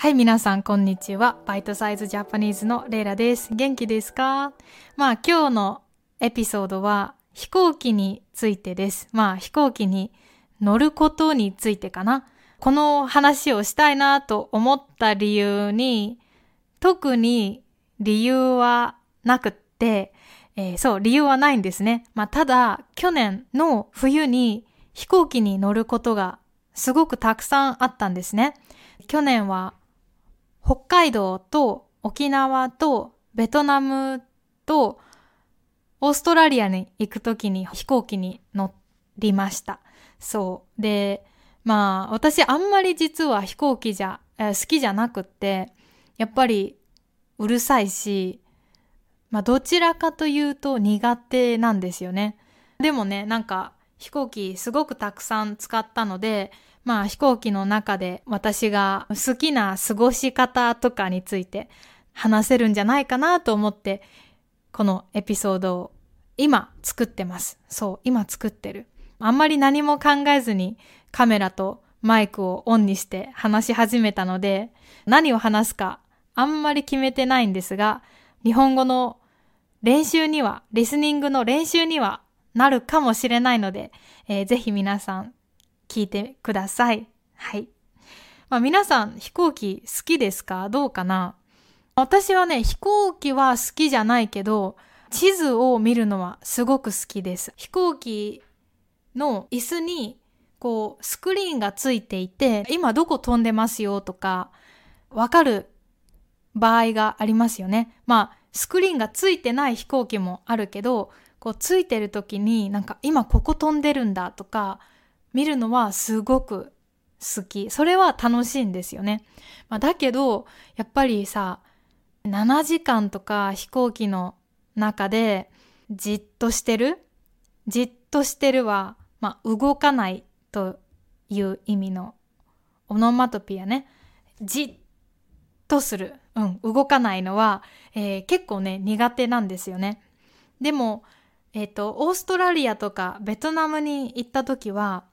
はい、皆さん、こんにちは。バイトサイズジャパニーズのレイラです。元気ですか？まあ、今日のエピソードは飛行機についてです。まあ、飛行機に乗ることについてかな。この話をしたいなと思った理由に、特に理由はなくって、えーそう、理由はないんですね。まあ、ただ、去年の冬に飛行機に乗ることがすごくたくさんあったんですね。去年は北海道と沖縄とベトナムとオーストラリアに行くときに飛行機に乗りました。そう。で、まあ私あんまり実は飛行機じゃ、好きじゃなくって、やっぱりうるさいし、まあどちらかというと苦手なんですよね。でもね、なんか飛行機すごくたくさん使ったので、まあ飛行機の中で私が好きな過ごし方とかについて話せるんじゃないかなと思って、このエピソードを今作ってます。そう、今作ってる。あんまり何も考えずにカメラとマイクをオンにして話し始めたので、何を話すかあんまり決めてないんですが、日本語の練習には、リスニングの練習にはなるかもしれないので、えーぜひ皆さん聞いてください。はい。まあ皆さん飛行機好きですか？どうかな？私はね、飛行機は好きじゃないけど、地図を見るのはすごく好きです。飛行機の椅子にこうスクリーンがついていて、今どこ飛んでますよとか、わかる場合がありますよね。まあ、スクリーンがついてない飛行機もあるけど、こうついてる時になんか今ここ飛んでるんだとか、見るのはすごく好き。それは楽しいんですよね。まあ、だけど、やっぱりさ、7時間とか飛行機の中でじっとしてる？じっとしてるは、まあ、動かないという意味のオノマトピアね。じっとする。うん、動かないのは、えー結構ね、苦手なんですよね。でも、えっ、と、オーストラリアとかベトナムに行った時は、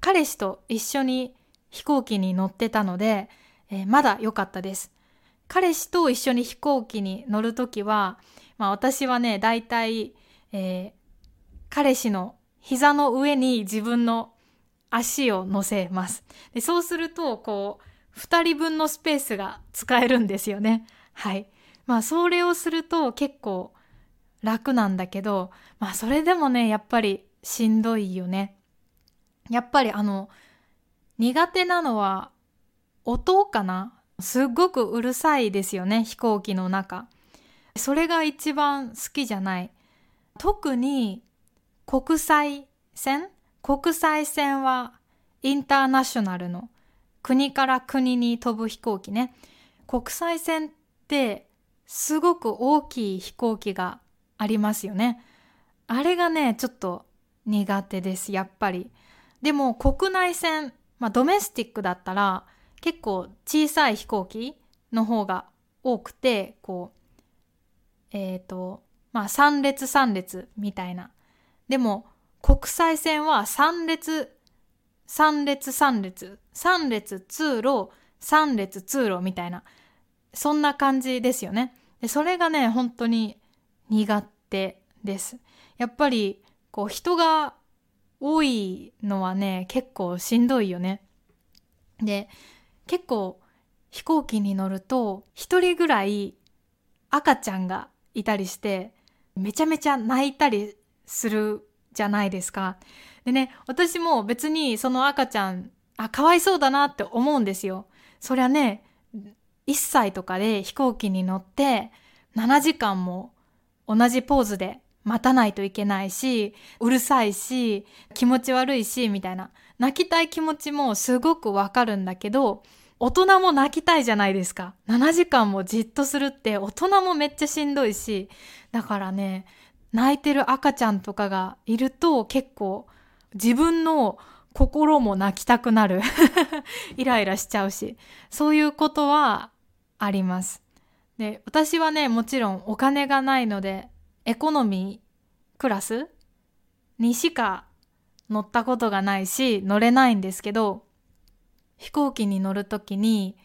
彼氏と一緒に飛行機に乗ってたので、えーまだ良かったです。彼氏と一緒に飛行機に乗るときは、まあ私はね、だいたい、えー彼氏の膝の上に自分の足を乗せます。でそうすると、こう、二人分のスペースが使えるんですよね。はい。まあそれをすると結構楽なんだけど、まあそれでもね、やっぱりしんどいよね。やっぱりあの、苦手なのは音かな？すっごくうるさいですよね、飛行機の中。それが一番好きじゃない。特に国際線？国際線はインターナショナルの国から国に飛ぶ飛行機ね。国際線ってすごく大きい飛行機がありますよね。あれがね、ちょっと苦手です、やっぱり。でも国内線、まあドメスティックだったら結構小さい飛行機の方が多くて、こう、えっ、と、まあ3列3列みたいな。でも国際線は3列、3列3列、3列通路、3列通路みたいな。そんな感じですよね。でそれがね、本当に苦手です。やっぱり、こう人が多いのはね、結構しんどいよね。で、結構飛行機に乗ると、一人ぐらい赤ちゃんがいたりして、めちゃめちゃ泣いたりするじゃないですか。でね、私も別にその赤ちゃん、あ、かわいそうだなって思うんですよ。そりゃね、1歳とかで飛行機に乗って7時間も同じポーズで待たないといけないし、うるさいし、気持ち悪いし、みたいな。泣きたい気持ちもすごくわかるんだけど、大人も泣きたいじゃないですか。7時間もじっとするって大人もめっちゃしんどいし、だからね、泣いてる赤ちゃんとかがいると結構自分の心も泣きたくなる。イライラしちゃうし。そういうことはあります。で、私はね、もちろんお金がないので、エコノミークラスにしか乗ったことがないし、乗れないんですけど、飛行機に乗るときに、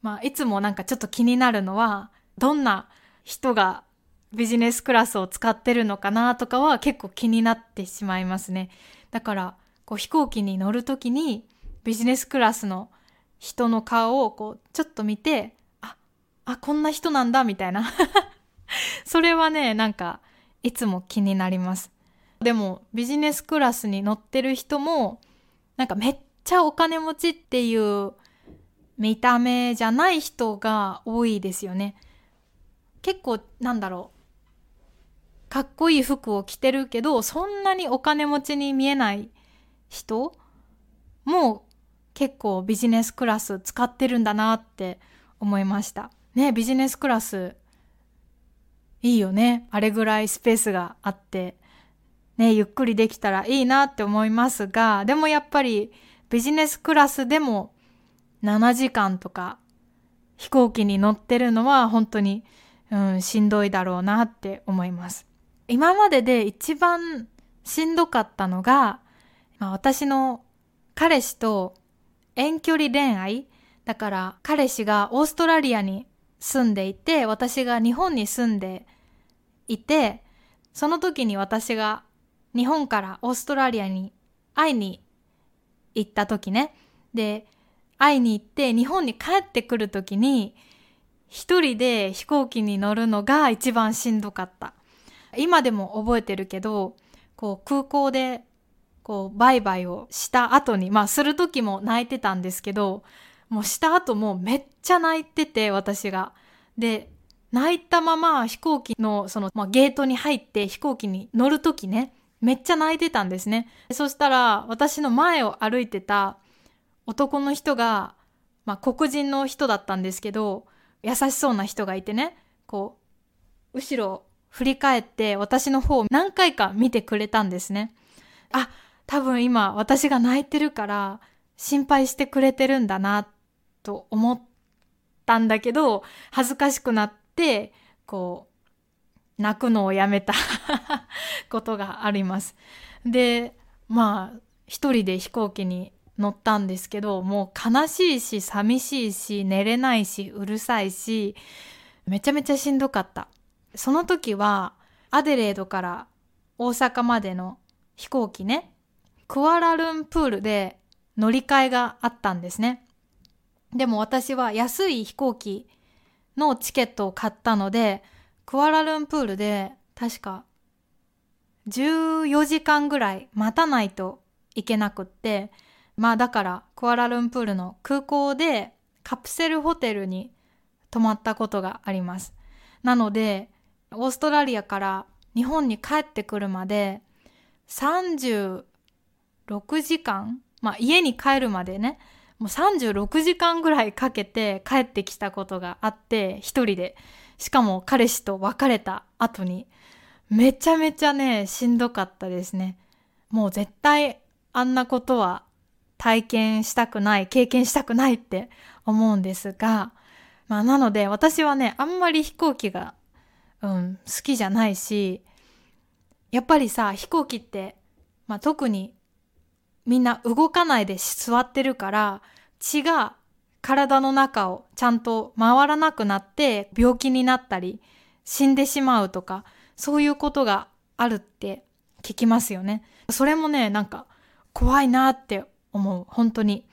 まあ、いつもなんかちょっと気になるのは、どんな人がビジネスクラスを使ってるのかなとかは結構気になってしまいますね。だから、こう飛行機に乗るときにビジネスクラスの人の顔をこうちょっと見て、あ、あ、こんな人なんだみたいなそれはね、なんかいつも気になります。でもビジネスクラスに乗ってる人もなんかめっちゃお金持ちっていう見た目じゃない人が多いですよね。結構なんだろう。かっこいい服を着てるけど、そんなにお金持ちに見えない人も結構ビジネスクラス使ってるんだなって思いました。ね、ビジネスクラスいいよね。あれぐらいスペースがあって、ね、ゆっくりできたらいいなって思いますが、でもやっぱりビジネスクラスでも7時間とか飛行機に乗ってるのは本当に、うん、しんどいだろうなって思います。今までで一番しんどかったのが、まあ、私の彼氏と遠距離恋愛だから彼氏がオーストラリアに住んでいて私が日本に住んでいてその時に私が日本からオーストラリアに会いに行った時ね。で会いに行って日本に帰ってくる時に一人で飛行機に乗るのが一番しんどかった。今でも覚えてるけどこう空港でこう、バイバイをした後に、まあ、する時も泣いてたんですけど、もうした後もめっちゃ泣いてて、私が。で、泣いたまま飛行機の、その、まあ、ゲートに入って飛行機に乗る時ね、めっちゃ泣いてたんですね。そしたら、私の前を歩いてた男の人が、まあ、黒人の人だったんですけど、優しそうな人がいてね、こう、後ろ振り返って私の方を何回か見てくれたんですね。あ、多分今私が泣いてるから心配してくれてるんだなっと思ったんだけど恥ずかしくなってこう泣くのをやめた ことがあります。でまあ一人で飛行機に乗ったんですけどもう悲しいし寂しいし寝れないしうるさいしめちゃめちゃしんどかった。その時はアデレードから大阪までの飛行機ねクアラルンプールで乗り換えがあったんですね。でも私は安い飛行機のチケットを買ったので、クアラルンプールで確か14時間ぐらい待たないといけなくって、まあだからクアラルンプールの空港でカプセルホテルに泊まったことがあります。なので、オーストラリアから日本に帰ってくるまで36時間まあ家に帰るまでねもう36時間ぐらいかけて帰ってきたことがあって一人で。しかも彼氏と別れた後に。めちゃめちゃねしんどかったですね。もう絶対あんなことは体験したくない経験したくないって思うんですが。まあなので私はねあんまり飛行機がうん好きじゃないしやっぱりさ飛行機って、まあ、特にみんな動かないで座ってるから血が体の中をちゃんと回らなくなって病気になったり死んでしまうとかそういうことがあるって聞きますよね。それもねなんか怖いなって思う本当に。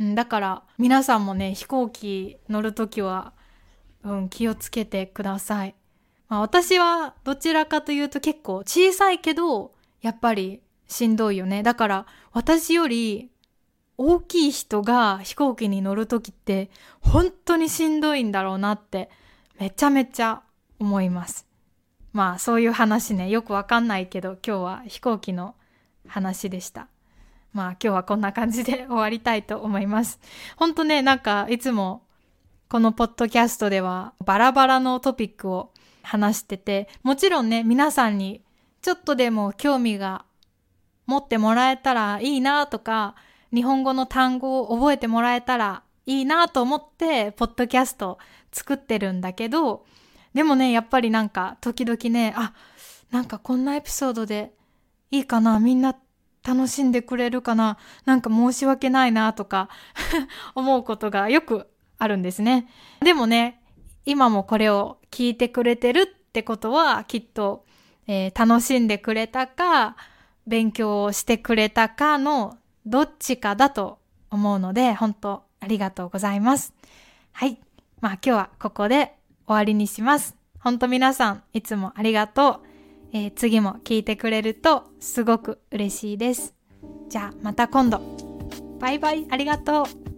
だから皆さんもね飛行機乗るときは、うん、気をつけてください。まあ、私はどちらかというと結構小さいけどやっぱりしんどいよね。だから私より大きい人が飛行機に乗るときって本当にしんどいんだろうなってめちゃめちゃ思います。まあそういう話ね、よくわかんないけど今日は飛行機の話でした。まあ今日はこんな感じで 終わりたいと思います。本当ね、なんかいつもこのポッドキャストではバラバラのトピックを話してて、もちろんね、皆さんにちょっとでも興味が持ってもらえたらいいなとか、日本語の単語を覚えてもらえたらいいなと思って、ポッドキャスト作ってるんだけど、でもね、やっぱりなんか時々ね、あ、なんかこんなエピソードでいいかなみんな楽しんでくれるかななんか申し訳ないなとか 思うことがよくあるんですね。でもね、今もこれを聞いてくれてるってことはきっと、えー、楽しんでくれたか、勉強をしてくれたかのどっちかだと思うので、本当ありがとうございます。はい。まあ今日はここで終わりにします。本当皆さんいつもありがとう。えー、次も聞いてくれるとすごく嬉しいです。じゃあまた今度。バイバイ、ありがとう。